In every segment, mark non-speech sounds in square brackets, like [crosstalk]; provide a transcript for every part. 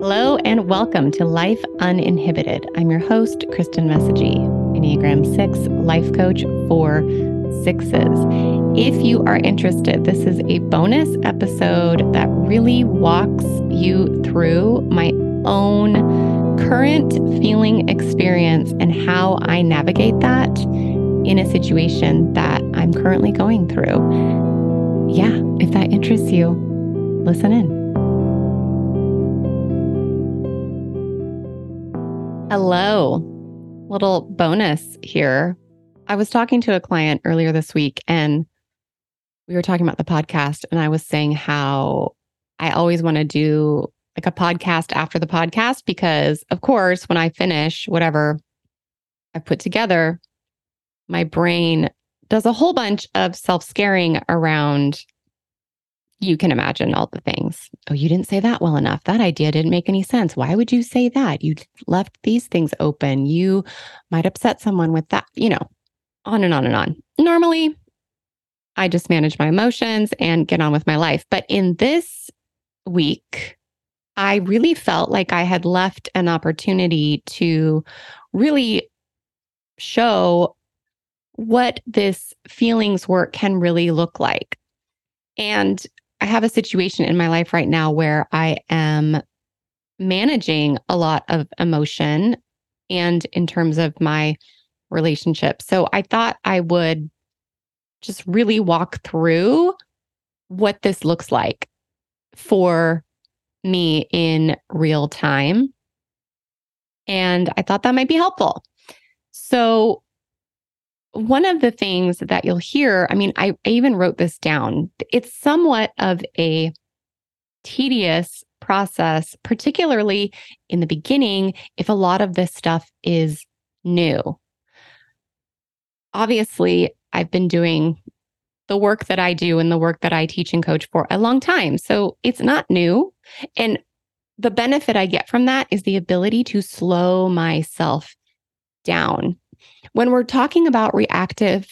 Hello and welcome to Life Uninhibited. I'm your host, Kristen Messagey, Enneagram 6 life coach for sixes. If you are interested, this is a bonus episode that really walks you through my own current feeling experience and how I navigate that in a situation that I'm currently going through. Yeah, if that interests you, listen in. Hello. Little bonus here. I was talking to a client earlier this week and we were talking about the podcast and I was saying how I always want to do like a podcast after the podcast because of course when I finish whatever I've put together my brain does a whole bunch of self-scaring around you can imagine all the things. Oh, you didn't say that well enough. That idea didn't make any sense. Why would you say that? You left these things open. You might upset someone with that, you know, on and on and on. Normally, I just manage my emotions and get on with my life. But in this week, I really felt like I had left an opportunity to really show what this feelings work can really look like. And I have a situation in my life right now where I am managing a lot of emotion and in terms of my relationship. So I thought I would just really walk through what this looks like for me in real time. And I thought that might be helpful. So one of the things that you'll hear, I mean, I, I even wrote this down. It's somewhat of a tedious process, particularly in the beginning, if a lot of this stuff is new. Obviously, I've been doing the work that I do and the work that I teach and coach for a long time. So it's not new. And the benefit I get from that is the ability to slow myself down when we're talking about reactive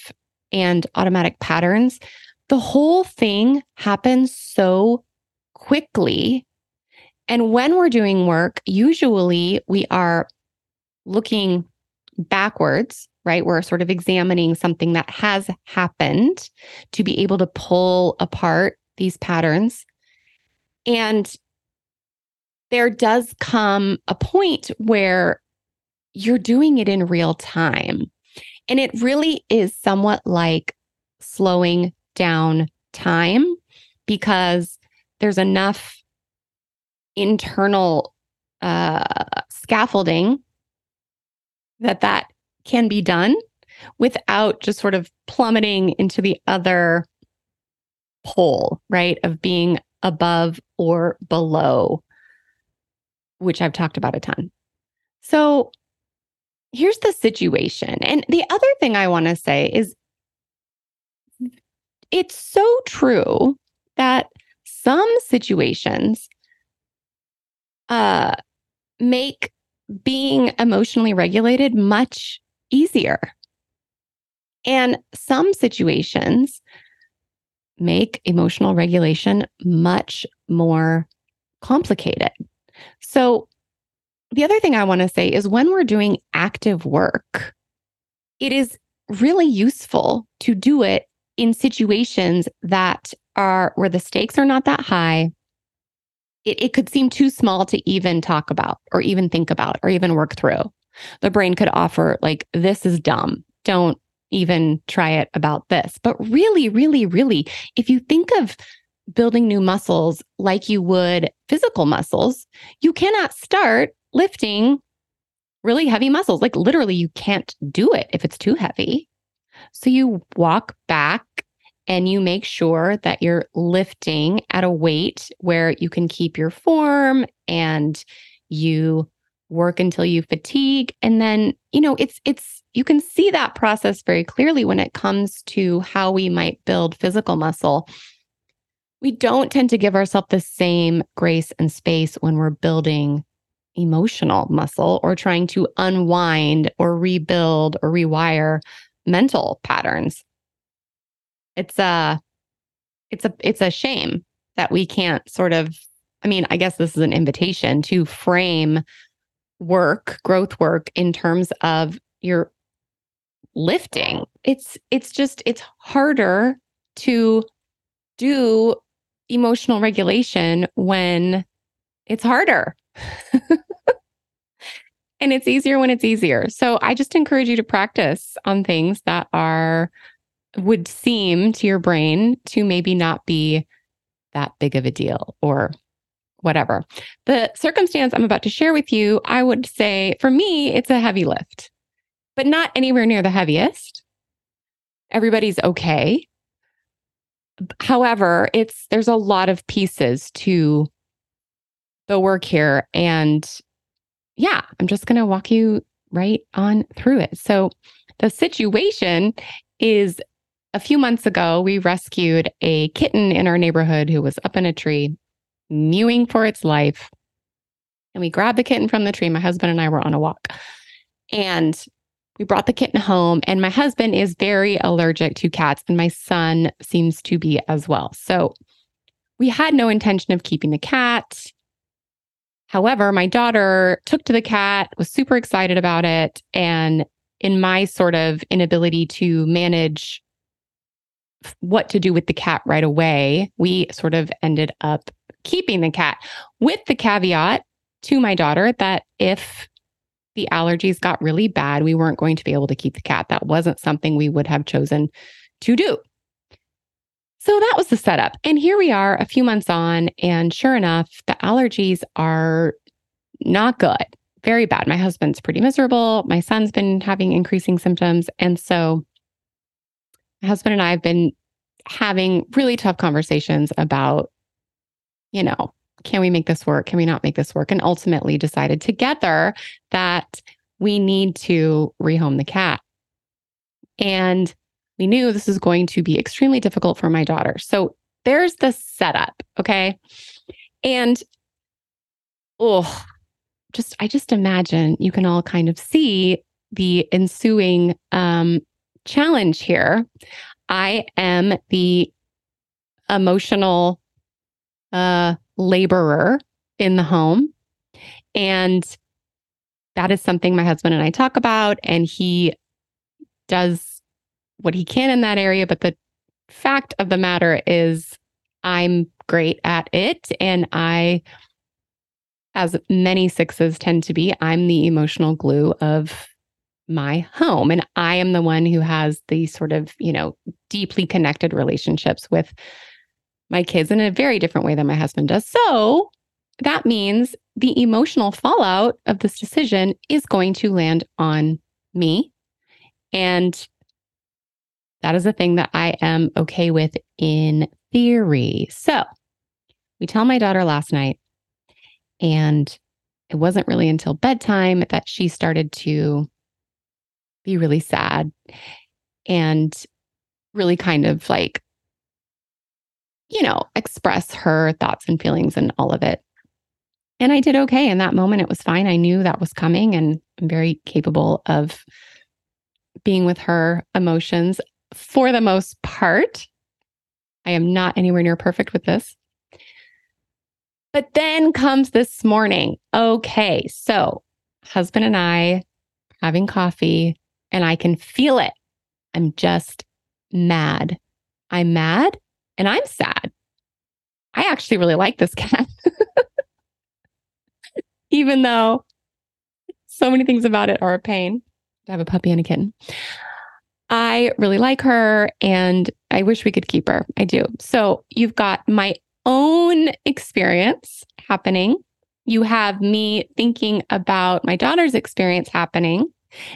and automatic patterns, the whole thing happens so quickly. And when we're doing work, usually we are looking backwards, right? We're sort of examining something that has happened to be able to pull apart these patterns. And there does come a point where you're doing it in real time. And it really is somewhat like slowing down time because there's enough internal uh, scaffolding that that can be done without just sort of plummeting into the other pole, right? Of being above or below, which I've talked about a ton. So here's the situation. And the other thing I want to say is it's so true that some situations uh, make being emotionally regulated much easier. And some situations make emotional regulation much more complicated. So, the other thing I want to say is when we're doing active work, it is really useful to do it in situations that are where the stakes are not that high. It, it could seem too small to even talk about or even think about or even work through. The brain could offer, like, this is dumb. Don't even try it about this. But really, really, really, if you think of building new muscles like you would physical muscles, you cannot start lifting really heavy muscles. Like literally, you can't do it if it's too heavy. So you walk back and you make sure that you're lifting at a weight where you can keep your form and you work until you fatigue and then you know it's it's you can see that process very clearly when it comes to how we might build physical muscle we don't tend to give ourselves the same grace and space when we're building emotional muscle or trying to unwind or rebuild or rewire mental patterns. It's a it's a it's a shame that we can't sort of I mean, I guess this is an invitation to frame work, growth work in terms of your lifting. It's it's just it's harder to do emotional regulation when it's harder. [laughs] and it's easier when it's easier. So I just encourage you to practice on things that are would seem to your brain to maybe not be that big of a deal or whatever. The circumstance I'm about to share with you, I would say for me, it's a heavy lift, but not anywhere near the heaviest. Everybody's okay. However, it's there's a lot of pieces to the work here and yeah, I'm just going to walk you right on through it. So the situation is a few months ago, we rescued a kitten in our neighborhood who was up in a tree, mewing for its life. And we grabbed the kitten from the tree. My husband and I were on a walk. And we brought the kitten home. And my husband is very allergic to cats, and my son seems to be as well. So we had no intention of keeping the cat. However, my daughter took to the cat, was super excited about it. And in my sort of inability to manage what to do with the cat right away, we sort of ended up keeping the cat with the caveat to my daughter that if the allergies got really bad, we weren't going to be able to keep the cat. That wasn't something we would have chosen to do. So that was the setup. And here we are a few months on. And sure enough, the allergies are not good, very bad. My husband's pretty miserable. My son's been having increasing symptoms. And so my husband and I have been having really tough conversations about, you know, can we make this work? Can we not make this work? And ultimately decided together that we need to rehome the cat. And we knew this was going to be extremely difficult for my daughter. So there's the setup. Okay. And oh, just, I just imagine you can all kind of see the ensuing um, challenge here. I am the emotional uh, laborer in the home. And that is something my husband and I talk about. And he does what he can in that area. But the fact of the matter is, I'm great at it. And I, as many sixes tend to be, I'm the emotional glue of my home. And I am the one who has the sort of, you know, deeply connected relationships with my kids in a very different way than my husband does. So that means the emotional fallout of this decision is going to land on me. And that is a thing that I am okay with in theory. So we tell my daughter last night, and it wasn't really until bedtime that she started to be really sad and really kind of like, you know, express her thoughts and feelings and all of it. And I did okay in that moment. It was fine. I knew that was coming and I'm very capable of being with her emotions for the most part. I am not anywhere near perfect with this. But then comes this morning. Okay, so husband and I having coffee, and I can feel it. I'm just mad. I'm mad and I'm sad. I actually really like this cat. [laughs] Even though so many things about it are a pain to have a puppy and a kitten. I really like her and I wish we could keep her. I do. So you've got my own experience happening. You have me thinking about my daughter's experience happening.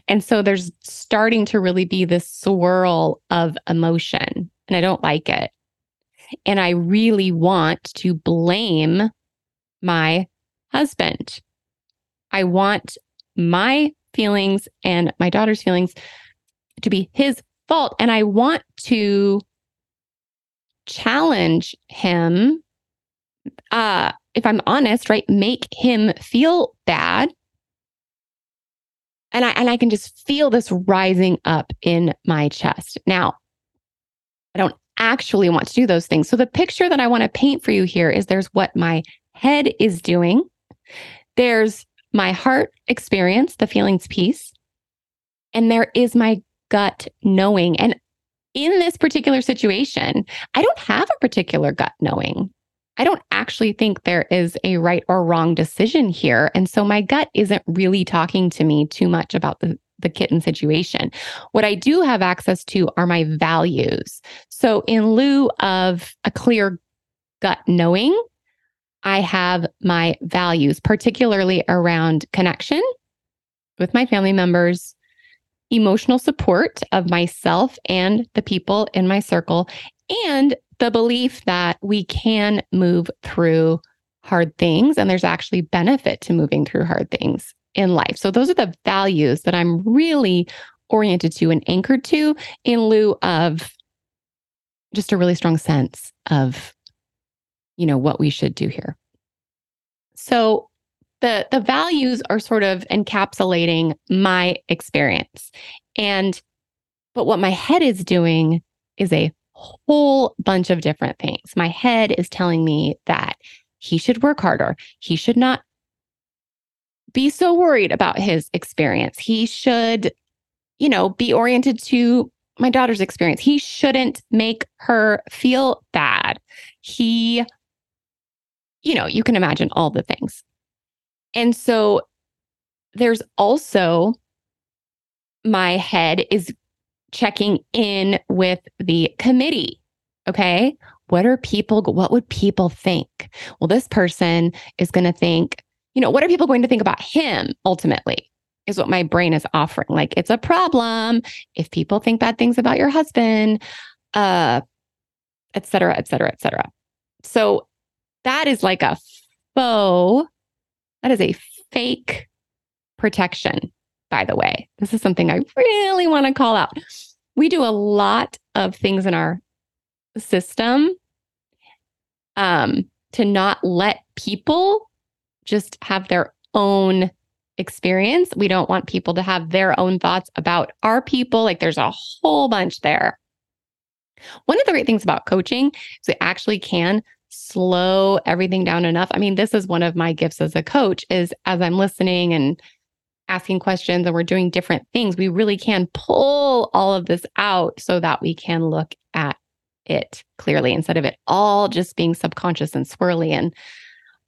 And so there's starting to really be this swirl of emotion, and I don't like it. And I really want to blame my husband. I want my feelings and my daughter's feelings to be his fault. And I want to challenge him. Uh, if I'm honest, right, make him feel bad and I and I can just feel this rising up in my chest. Now, I don't actually want to do those things. So the picture that I want to paint for you here is there's what my head is doing. There's my heart experience, the feelings piece. And there is my gut knowing. And in this particular situation, I don't have a particular gut knowing. I don't actually think there is a right or wrong decision here. And so my gut isn't really talking to me too much about the, the kitten situation. What I do have access to are my values. So, in lieu of a clear gut knowing, I have my values, particularly around connection with my family members, emotional support of myself and the people in my circle, and the belief that we can move through hard things and there's actually benefit to moving through hard things in life. So those are the values that I'm really oriented to and anchored to in lieu of just a really strong sense of you know what we should do here. So the the values are sort of encapsulating my experience. And but what my head is doing is a whole bunch of different things. My head is telling me that he should work harder. He should not be so worried about his experience. He should, you know, be oriented to my daughter's experience. He shouldn't make her feel bad. He, you know, you can imagine all the things. And so there's also my head is checking in with the committee. Okay. What are people, what would people think? Well, this person is going to think, you know, what are people going to think about him ultimately? Is what my brain is offering. Like, it's a problem if people think bad things about your husband, uh, et cetera, et cetera, et cetera. So that is like a faux, that is a fake protection by the way. This is something I really want to call out. We do a lot of things in our system um, to not let people just have their own experience. We don't want people to have their own thoughts about our people. Like there's a whole bunch there. One of the great things about coaching is we actually can slow everything down enough. I mean, this is one of my gifts as a coach is as I'm listening and asking questions and we're doing different things, we really can pull all of this out so that we can look at it clearly instead of it all just being subconscious and swirly and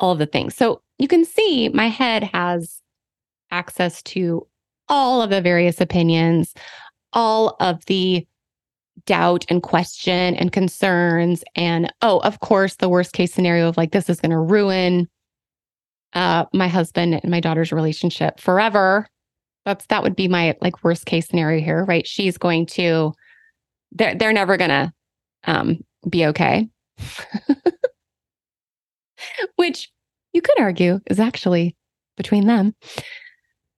all of the things. So you can see my head has access to all of the various opinions, all of the doubt and question and concerns. And oh, of course, the worst case scenario of like, this is going to ruin uh, my husband and my daughter's relationship forever. That's that would be my like worst case scenario here, right? She's going to they're they're never gonna um be okay. [laughs] Which you could argue is actually between them.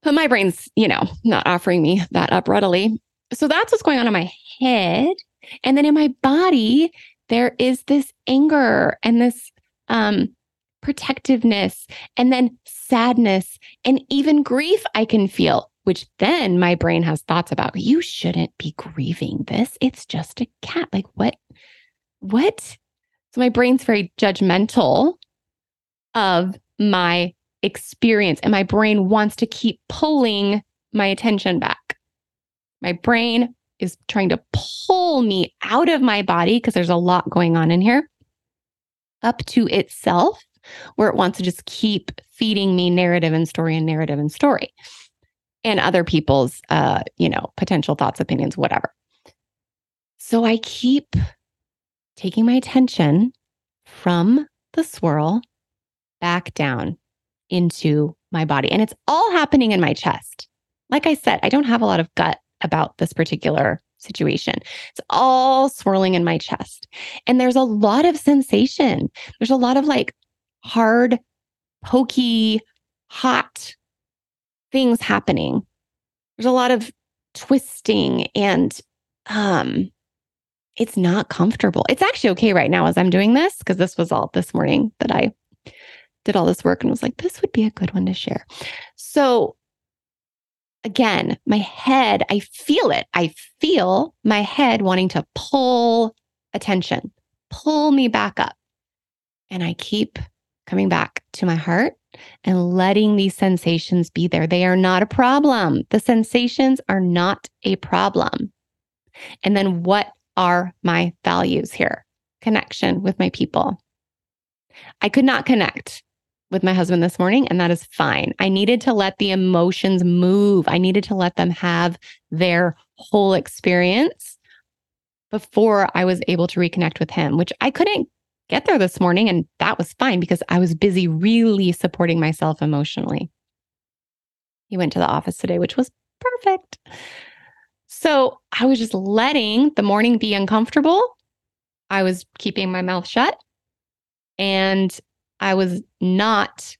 But my brain's, you know, not offering me that up readily. So that's what's going on in my head. And then in my body, there is this anger and this um protectiveness, and then sadness, and even grief I can feel, which then my brain has thoughts about. You shouldn't be grieving this. It's just a cat. Like, what? What? So my brain's very judgmental of my experience, and my brain wants to keep pulling my attention back. My brain is trying to pull me out of my body because there's a lot going on in here up to itself where it wants to just keep feeding me narrative and story and narrative and story and other people's uh you know potential thoughts opinions whatever. So i keep taking my attention from the swirl back down into my body and it's all happening in my chest. Like i said i don't have a lot of gut about this particular situation. It's all swirling in my chest. And there's a lot of sensation. There's a lot of like hard, pokey, hot things happening. There's a lot of twisting and um it's not comfortable. It's actually okay right now as I'm doing this because this was all this morning that I did all this work and was like this would be a good one to share. So again, my head, I feel it. I feel my head wanting to pull attention, pull me back up. And I keep coming back to my heart and letting these sensations be there. They are not a problem. The sensations are not a problem. And then what are my values here? Connection with my people. I could not connect with my husband this morning, and that is fine. I needed to let the emotions move. I needed to let them have their whole experience before I was able to reconnect with him, which I couldn't get there this morning. And that was fine because I was busy really supporting myself emotionally. He went to the office today, which was perfect. So I was just letting the morning be uncomfortable. I was keeping my mouth shut and I was not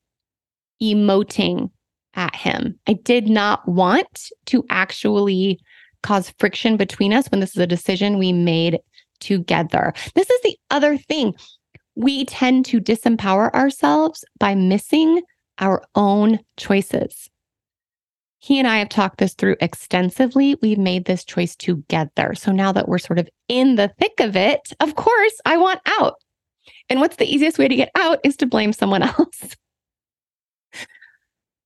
emoting at him. I did not want to actually cause friction between us when this is a decision we made together. This is the other thing. We tend to disempower ourselves by missing our own choices. He and I have talked this through extensively. We've made this choice together. So now that we're sort of in the thick of it, of course, I want out. And what's the easiest way to get out is to blame someone [laughs] else.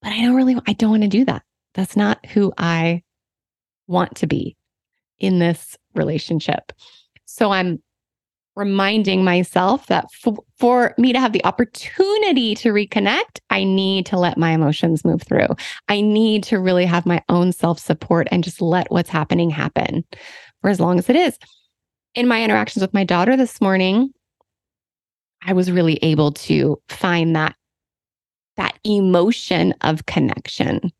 but I don't really, I don't want to do that. That's not who I want to be in this relationship. So I'm reminding myself that f- for me to have the opportunity to reconnect, I need to let my emotions move through. I need to really have my own self support and just let what's happening happen for as long as it is. In my interactions with my daughter this morning, I was really able to find that that emotion of connection.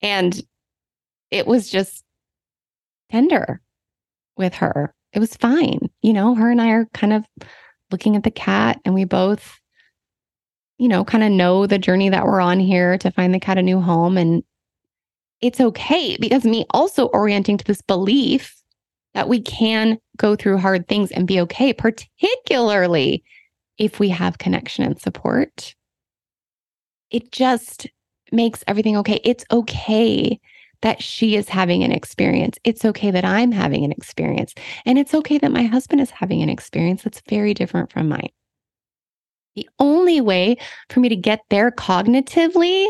And it was just tender with her. It was fine. You know, her and I are kind of looking at the cat and we both you know, kind of know the journey that we're on here to find the cat a new home and it's okay because me also orienting to this belief that we can go through hard things and be okay, particularly if we have connection and support, it just makes everything okay. It's okay that she is having an experience. It's okay that I'm having an experience. And it's okay that my husband is having an experience that's very different from mine. The only way for me to get there cognitively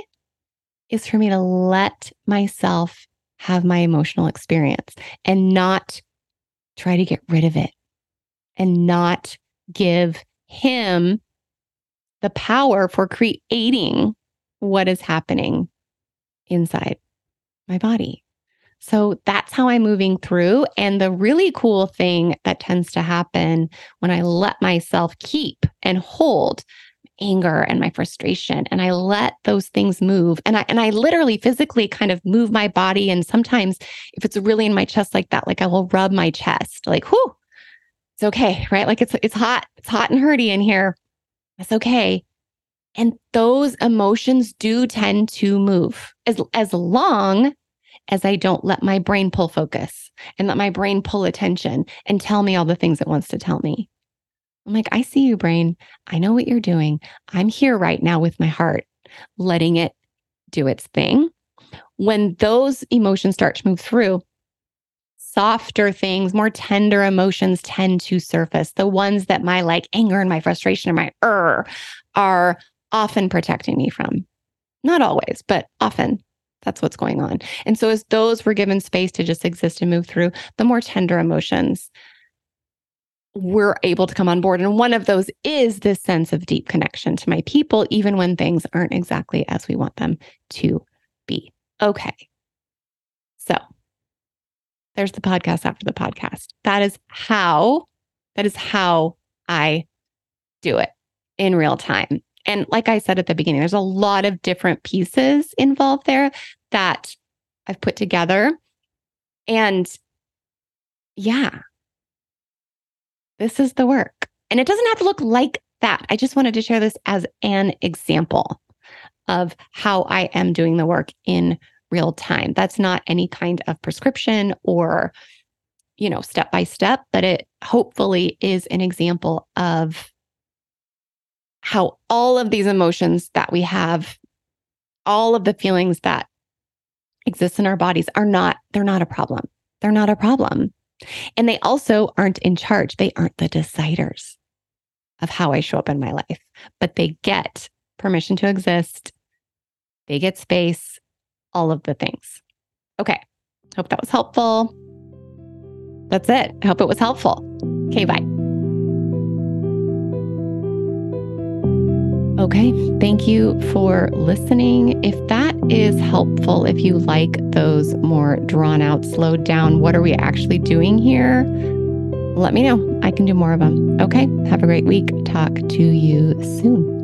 is for me to let myself have my emotional experience and not try to get rid of it and not give him the power for creating what is happening inside my body. So that's how I'm moving through. And the really cool thing that tends to happen when I let myself keep and hold anger and my frustration and I let those things move and I and I literally physically kind of move my body and sometimes if it's really in my chest like that like I will rub my chest like whoo it's okay, right? Like it's it's hot, it's hot and hurty in here. It's okay. And those emotions do tend to move as as long as I don't let my brain pull focus and let my brain pull attention and tell me all the things it wants to tell me. I'm like, I see you, brain. I know what you're doing. I'm here right now with my heart, letting it do its thing. When those emotions start to move through, softer things, more tender emotions tend to surface. The ones that my like anger and my frustration and my er are often protecting me from. Not always, but often that's what's going on. And so as those were given space to just exist and move through, the more tender emotions were able to come on board. And one of those is this sense of deep connection to my people, even when things aren't exactly as we want them to be. Okay. So there's the podcast after the podcast. That is how, that is how I do it in real time. And like I said at the beginning, there's a lot of different pieces involved there that I've put together. And yeah, this is the work. And it doesn't have to look like that. I just wanted to share this as an example of how I am doing the work in real time. That's not any kind of prescription or, you know, step by step, but it hopefully is an example of how all of these emotions that we have, all of the feelings that exist in our bodies are not, they're not a problem. They're not a problem. And they also aren't in charge. They aren't the deciders. of how I show up in my life, but they get permission to exist. They get space, all of the things. Okay. Hope that was helpful. That's it. I hope it was helpful. Okay, bye. Okay, thank you for listening. If that is helpful, if you like those more drawn out, slowed down, what are we actually doing here? Let me know. I can do more of them. Okay, have a great week. Talk to you soon.